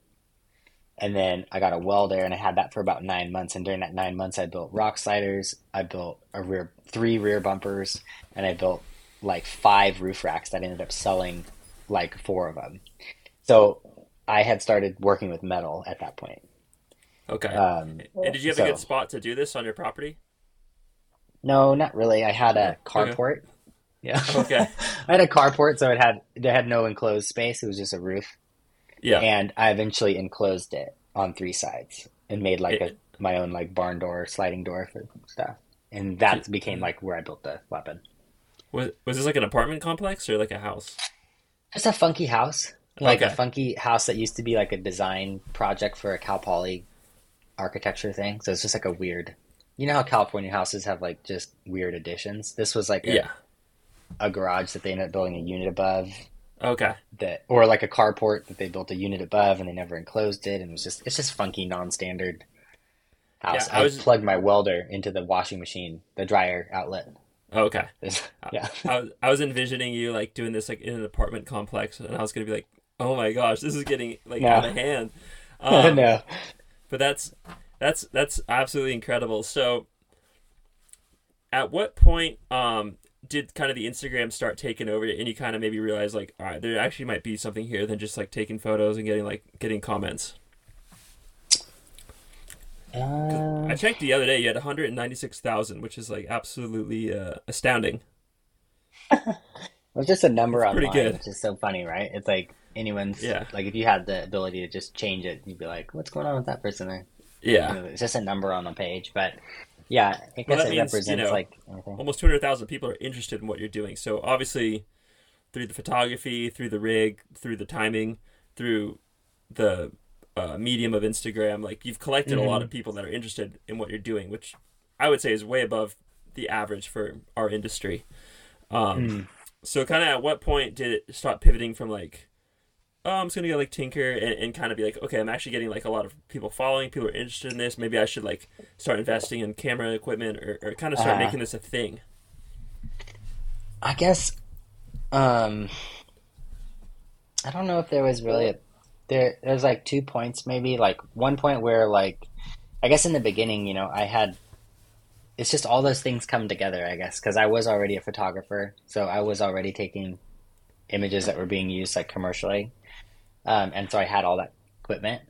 And then I got a welder, and I had that for about nine months. And during that nine months, I built rock sliders. I built a rear, three rear bumpers, and I built like five roof racks that ended up selling like four of them. So I had started working with metal at that point. Okay. Um, and did you have so- a good spot to do this on your property? no, not really. I had a carport. Yeah. Okay. I had a carport, so it had they had no enclosed space. It was just a roof, Yeah. and I eventually enclosed it on three sides and made like It- a my own like barn door, sliding door for stuff. And that became like where I built the weapon. Was was this like an apartment complex or like a house? Just a funky house, like a funky house that used to be like a design project for a Cal Poly architecture thing. So it's just like a weird. You know how California houses have like just weird additions. This was like a, Yeah. a garage that they ended up building a unit above Okay. that, or like a carport that they built a unit above and they never enclosed it, and it was just it's just funky, non-standard house. Yeah, I I, was- plugged my welder into the washing machine, the dryer outlet. Okay. yeah, I was I was envisioning you like doing this like in an apartment complex, and I was gonna be like, oh my gosh, this is getting like No. out of hand. Um, no. But that's that's that's absolutely incredible. So, at what point um did kind of the Instagram start taking over, and you kind of maybe realize like, all right, there actually might be something here than just like taking photos and getting like getting comments. Uh, I checked the other day, you had 196,000, which is like absolutely uh, astounding. it's just a number It's online, good. which is so funny, right? It's like anyone's. Yeah. Like if you had the ability to just change it, you'd be like, "What's going on with that person there?" Yeah. You know, it's just a number on the page, but yeah, I guess that it means, you know, like anything. almost 200,000 people are interested in what you're doing. So obviously, through the photography, through the rig, through the timing, through the uh, medium of Instagram, like you've collected a lot of people that are interested in what you're doing, which I would say is way above the average for our industry. Um, So, kind of at what point did it start pivoting from like, oh, I'm just gonna go like tinker and, and kind of be like, okay, I'm actually getting like a lot of people following, people are interested in this. Maybe I should like start investing in camera equipment or, or kind of start Uh-huh. making this a thing. I guess um I don't know if there was really a there there's like two points maybe like one point where like I guess in the beginning, you know, I had it's just all those things come together, I guess, cuz I was already a photographer, so I was already taking images that were being used like commercially. Um and so I had all that equipment.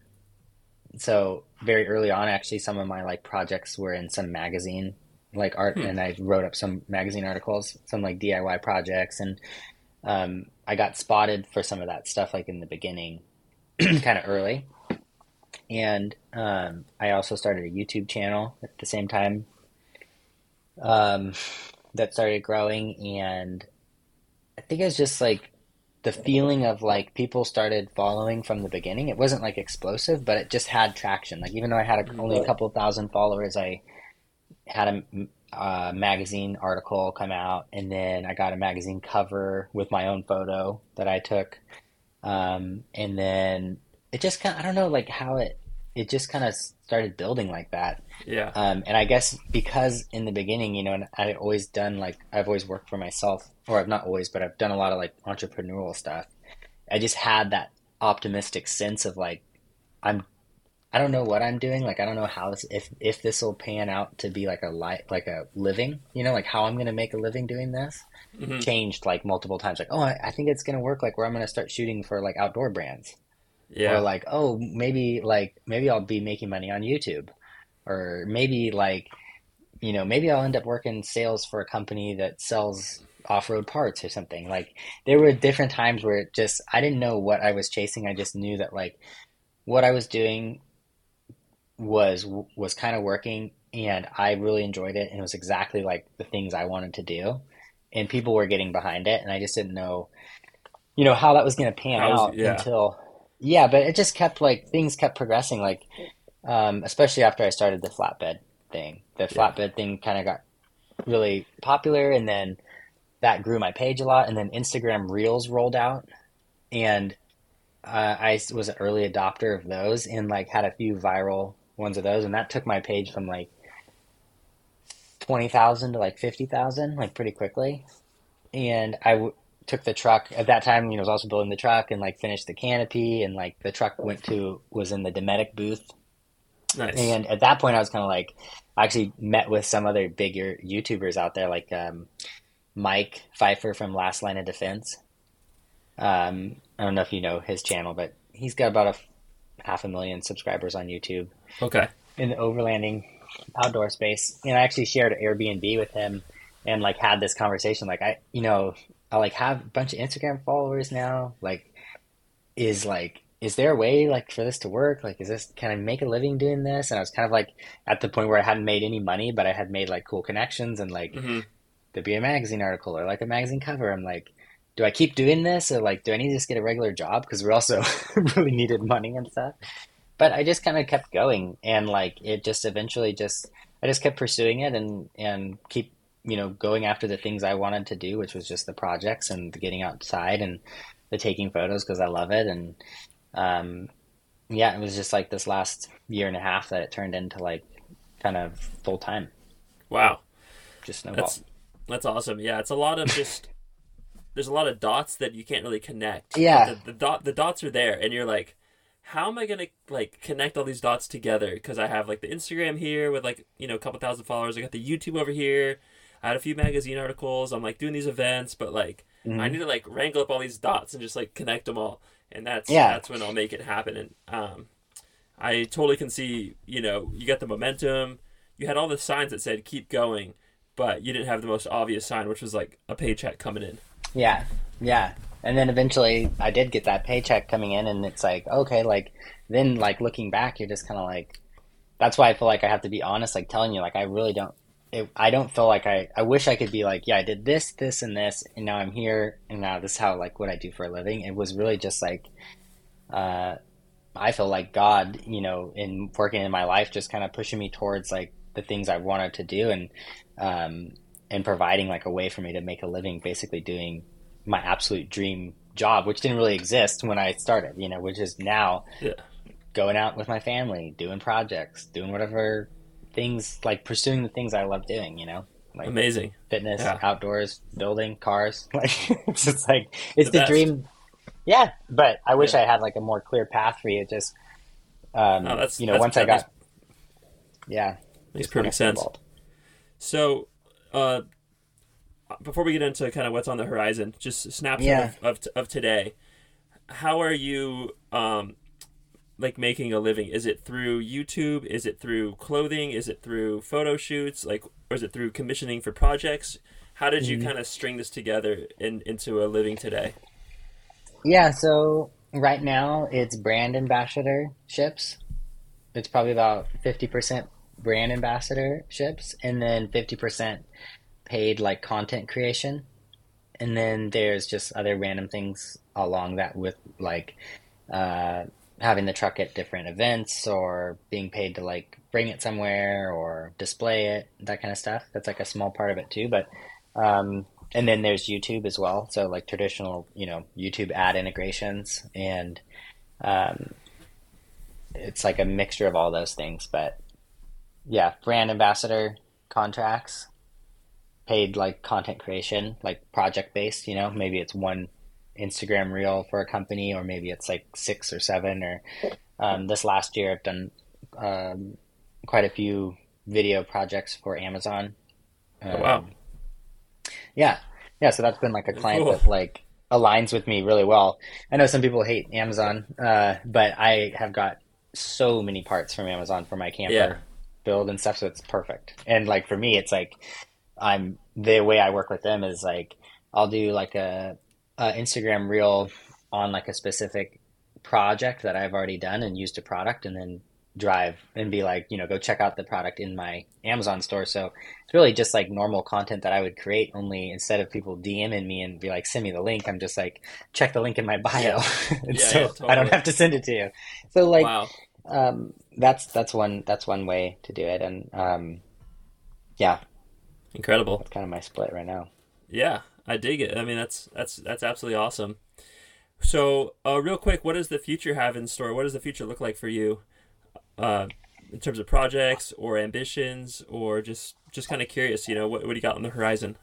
So very early on actually some of my like projects were in some magazine like art Hmm. and I wrote up some magazine articles, some like DIY projects and um, I got spotted for some of that stuff like in the beginning, kind of early. And um, I also started a YouTube channel at the same time um, that started growing. And I think it was just like the feeling of like people started following from the beginning. It wasn't like explosive, but it just had traction. Like even though I had a, only a couple thousand followers, I had a uh, magazine article come out, and then I got a magazine cover with my own photo that I took, um, and then it just kind of I don't know like how it it just kind of started building like that, Yeah. um, and I guess because in the beginning, you know, and I always done like I've always worked for myself, or I've not always, but I've done a lot of like entrepreneurial stuff. I just had that optimistic sense of like I'm I don't know what I'm doing. Like I don't know how this, if if this will pan out to be like a li- like a living. You know, like how I'm gonna make a living doing this. Mhm. Changed like multiple times. Like oh, I, I think it's gonna work. Like where I'm gonna start shooting for like outdoor brands. Yeah. Or like oh maybe like maybe I'll be making money on YouTube. Or maybe like you know maybe I'll end up working sales for a company that sells off-road parts or something. Like there were different times where it just I didn't know what I was chasing. I just knew that like what I was doing was was kind of working and I really enjoyed it and it was exactly like the things I wanted to do and people were getting behind it and I just didn't know you know how that was going to pan was- out yeah. until yeah but it just kept like things kept progressing like um, especially after I started the flatbed thing the Yeah. flatbed thing kind of got really popular and then that grew my page a lot. And then Instagram Reels rolled out, and uh, I was an early adopter of those, and like had a few viral ones of those, and that took my page from like twenty thousand to like fifty thousand, like pretty quickly. And I w- took the truck at that time. You know, I was also building the truck and like finished the canopy, and like the truck went to was in the Dometic booth. Nice. And at that point, I was kind of like, I actually met with some other bigger YouTubers out there, like um, Mike Pfeiffer from Last Line of Defense. Um, I don't know if you know his channel, but he's got about a half a million subscribers on YouTube okay. in the overlanding outdoor space. And I actually shared Airbnb with him and like had this conversation. Like I, you know, I like have a bunch of Instagram followers now. Like, is like, is there a way like for this to work? Like, is this can I make a living doing this? And I was kind of like at the point where I hadn't made any money, but I had made like cool connections and like hmm there'd be a magazine article or like a magazine cover. I'm like, do I keep doing this or like do I need to just get a regular job because we also really needed money and stuff. But I just kind of kept going and like it just eventually just I just kept pursuing it and and keep you know going after the things I wanted to do, which was just the projects and the getting outside and the taking photos because I love it and um yeah, it was just like this last year and a half that it turned into like kind of full time. Wow. Just snowball. That's that's awesome. Yeah, it's a lot of just there's a lot of dots that you can't really connect. Yeah. The, the dot the dots are there, and you're like, how am I gonna like connect all these dots together? Because I have like the Instagram here with like you know a couple thousand followers. I got the YouTube over here. I had a few magazine articles. I'm like doing these events, but like I Mhm. need to like wrangle up all these dots and just like connect them all, and that's Yeah. that's when I'll make it happen. And um, I totally can see you know you got the momentum. You had all the signs that said keep going, but you didn't have the most obvious sign, which was like a paycheck coming in. Yeah, yeah. And then eventually I did get that paycheck coming in, and it's like, okay, like, then, like, looking back, you're just kind of like, that's why I feel like I have to be honest, like, telling you, like, I really don't, it, I don't feel like I, I wish I could be like, yeah, I did this, this, and this, and now I'm here, and now this is how, like, what I do for a living. It was really just like, uh, I feel like God, you know, in working in my life, just kind of pushing me towards, like, the things I wanted to do, and, um, and providing like a way for me to make a living basically doing my absolute dream job which didn't really exist when i started you know which is now Yeah. going out with my family doing projects doing whatever things like pursuing the things i love doing you know like Amazing. fitness Yeah. outdoors building cars like it's just like it's The the, dream yeah but i wish Yeah. i had like a more clear path for you just um No, that's- you know that's- once i got makes- yeah Makes perfect sense. So, uh, before we get into kind of what's on the horizon, just a snapshot Yeah. of, of of today. How are you um, like making a living? Is it through YouTube? Is it through clothing? Is it through photo shoots? Like, or is it through commissioning for projects? How did you Mhm. kind of string this together in, into a living today? Yeah, so right now it's brand ambassadorships. It's probably about 50% brand ambassadorships and then 50% paid like content creation. And then there's just other random things along that with like uh, having the truck at different events or being paid to like bring it somewhere or display it, that kind of stuff. That's like a small part of it too. But um, and then there's YouTube as well. So like traditional, you know, YouTube ad integrations and um, it's like a mixture of all those things. But yeah, brand ambassador contracts, paid like content creation, like project based, you know, maybe it's one Instagram reel for a company or maybe it's like six or seven or um, this last year I've done um, quite a few video projects for Amazon. Oh, wow. Um, yeah, yeah. So that's been like a client Cool. that like aligns with me really well. I know some people hate Amazon, uh, but I have got so many parts from Amazon for my camper Yeah. Build and stuff, so it's perfect. And like for me, it's like I'm the way I work with them is like I'll do like a, a Instagram reel on like a specific project that I've already done and used a product, and then drive and be like, you know, go check out the product in my Amazon store. So it's really just like normal content that I would create. Only instead of people DMing me and be like, send me the link, I'm just like, check the link in my bio, and Yeah, so yeah, I don't have to send it to you. So like, wow. um, that's that's one that's one way to do it, and um, yeah, Incredible. that's kind of my split right now. Yeah. I dig it. I mean, that's that's that's absolutely awesome. So, uh, real quick, what does the future have in store? What does the future look like for you, uh, in terms of projects or ambitions, or just just kind of curious? You know, what what do you got on the horizon?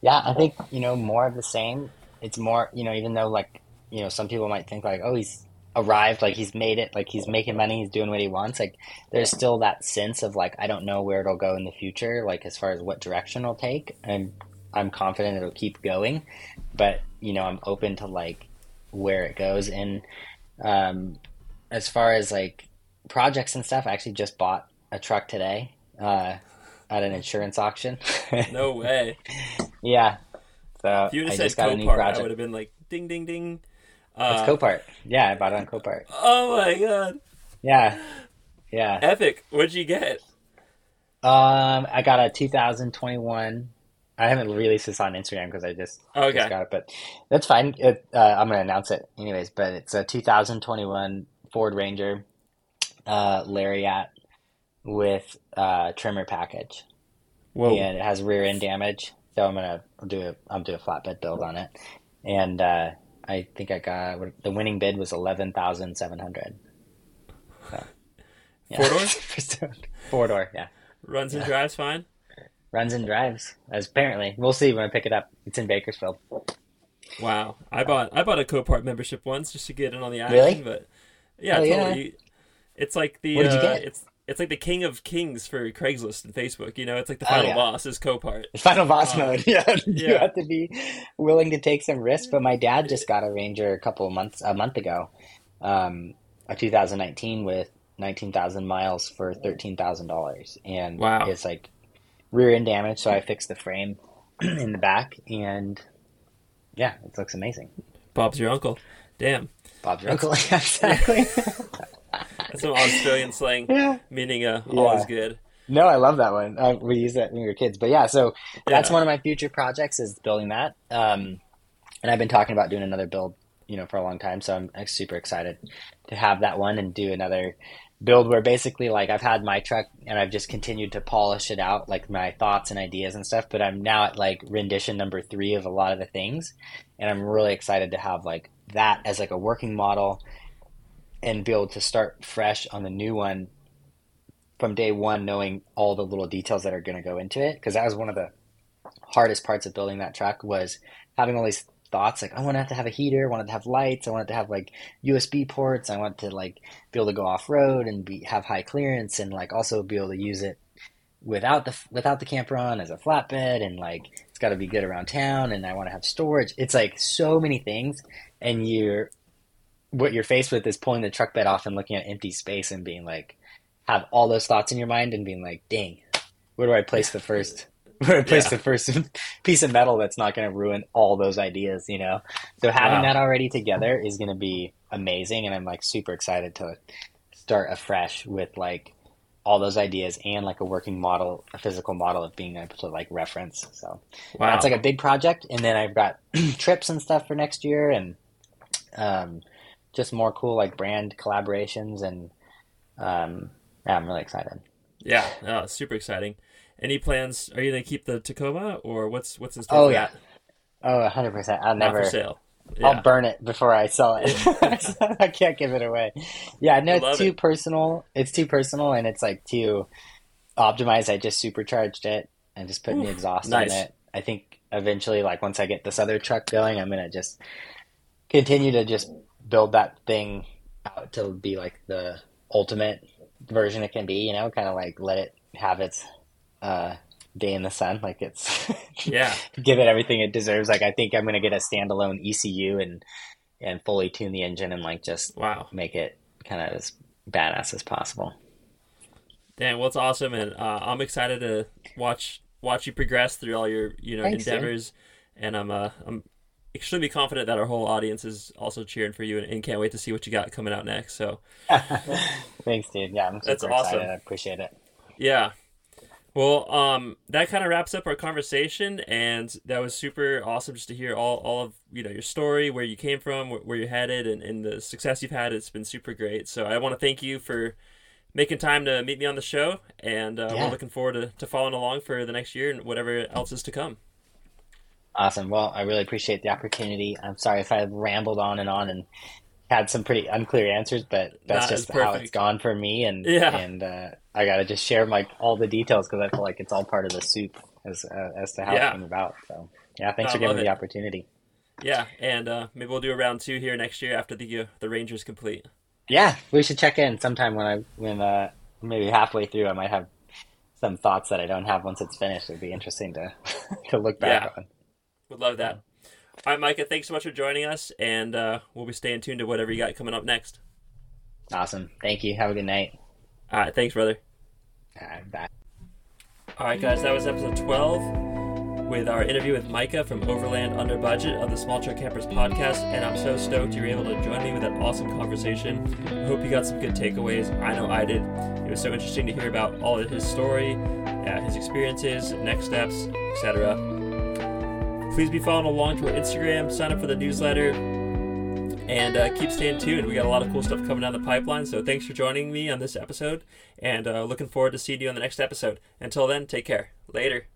Yeah, I think you know more of the same. It's more you know, even though like you know, some people might think like, oh, he's arrived, like he's made it, like he's making money, he's doing what he wants. Like there's still that sense of like I don't know where it'll go in the future, like as far as what direction it'll take. And I'm confident it'll keep going, but you know, I'm open to like where it goes. And um, as far as like projects and stuff, I actually just bought a truck today uh, at an insurance auction. no way. Yeah. So if you would have said Copart, I would have been like, ding, ding, ding. Uh, it's Copart. Yeah, I bought it on Copart. Oh my god. Yeah. Yeah. Epic. What'd you get? Um, I got a 2021. I haven't released this on Instagram because I just, okay. just got it, but that's fine. It, uh, I'm gonna announce it anyways. But it's a 2021 Ford Ranger, uh, Lariat with uh, Tremor package. Whoa. And it has rear end damage, so I'm gonna do a I'm do a flatbed build on it, and uh, I think I got the winning bid was eleven thousand seven hundred. So, yeah. Four door. Four door. Yeah. Runs and yeah. drives fine. Runs and drives. As apparently, we'll see when I pick it up. It's in Bakersfield. Wow, I bought I bought a Copart membership once just to get in on the action, really? but yeah, oh, totally. Yeah. It's like the what did you uh, get? It's it's like the king of kings for Craigslist and Facebook. You know, it's like the final oh, yeah. boss is Copart. Final boss um, mode. Yeah, you yeah. have to be willing to take some risks. But my dad just got a Ranger a couple of months, a month ago, um, a 2019 with 19,000 miles for thirteen thousand dollars, and wow. it's like rear end damage. So I fixed the frame in the back, and yeah, it looks amazing. Bob's your uncle. Damn. Bob's your uncle. exactly. That's some Australian slang, yeah. meaning uh, all yeah. is good. No, I love that one. Uh, we use that when we were kids. But yeah, so that's yeah. one of my future projects is building that. Um, and I've been talking about doing another build, you know, for a long time. So I'm super excited to have that one and do another build where basically like I've had my truck and I've just continued to polish it out, like my thoughts and ideas and stuff. But I'm now at like rendition number three of a lot of the things, and I'm really excited to have like that as like a working model and be able to start fresh on the new one from day one, knowing all the little details that are going to go into it. Because that was one of the hardest parts of building that truck was having all these thoughts like I want to have to have a heater, I wanted to have lights, I wanted to have like USB ports, I want to like be able to go off road and be have high clearance and like also be able to use it without the without the camper on as a flatbed and like it's got to be good around town and I want to have storage. It's like so many things and you're what you're faced with is pulling the truck bed off and looking at empty space and being like, have all those thoughts in your mind and being like, dang, where do I place the first, where do I place yeah. the first piece of metal that's not going to ruin all those ideas, you know? So having wow. that already together is going to be amazing. And I'm like super excited to start afresh with like all those ideas and like a working model, a physical model of being able to like reference. So wow. that's like a big project. And then I've got trips and stuff for next year and, um, just more cool like brand collaborations and um, yeah, I'm really excited. Yeah, oh, super exciting. Any plans? Are you gonna keep the Tacoma or what's what's this? Oh yeah, oh 100 percent. I'll never Not for sale. Yeah. I'll burn it before I sell it. I can't give it away. Yeah, no, it's too it. personal. It's too personal, and it's like too optimized. I just supercharged it and just put Ooh, the exhaust nice. in it. I think eventually, like once I get this other truck going, I'm gonna just continue to just build that thing out to be like the ultimate version it can be, you know, kind of like let it have its uh, day in the sun, like it's yeah, give it everything it deserves. Like I think I'm gonna get a standalone ECU and and fully tune the engine and like just wow make it kind of as badass as possible. Dan, well, it's awesome, and uh, I'm excited to watch watch you progress through all your you know Thanks, endeavors, dude. and I'm uh, I'm extremely confident that our whole audience is also cheering for you and, and can't wait to see what you got coming out next. So, thanks, dude. Yeah, I'm That's awesome. excited. I appreciate it. Yeah. Well, um, that kind of wraps up our conversation, and that was super awesome just to hear all, all of you know your story, where you came from, where, where you're headed, and, and the success you've had. It's been super great. So I want to thank you for making time to meet me on the show, and uh, yeah. we're looking forward to, to following along for the next year and whatever else is to come. Awesome. Well, I really appreciate the opportunity. I'm sorry if I rambled on and on and had some pretty unclear answers, but that's That just how it's gone for me. And Yeah. and uh, I got to just share my all the details because I feel like it's all part of the soup as uh, as to how Yeah. it came about. So yeah, thanks for giving me the opportunity. Yeah, and uh, maybe we'll do a round two here next year after the uh, the Rangers complete. Yeah, we should check in sometime when I when uh, maybe halfway through I might have some thoughts that I don't have once it's finished. It'd be interesting to to look back Yeah. on. Would love that. All right, Micah, thanks so much for joining us, and uh, we'll be staying tuned to whatever you got coming up next. Awesome. Thank you. Have a good night. All right, thanks, brother. All right, bye. All right, guys, that was episode 12 with our interview with Micah from Overland Under Budget of the Small Truck Campers podcast. And I'm so stoked you were able to join me with that awesome conversation. I hope you got some good takeaways. I know I did. It was so interesting to hear about all of his story, uh, his experiences, next steps, etc. Please be following along to our Instagram, sign up for the newsletter, and uh, keep staying tuned. We got a lot of cool stuff coming down the pipeline. So thanks for joining me on this episode, and uh, looking forward to seeing you on the next episode. Until then, take care. Later.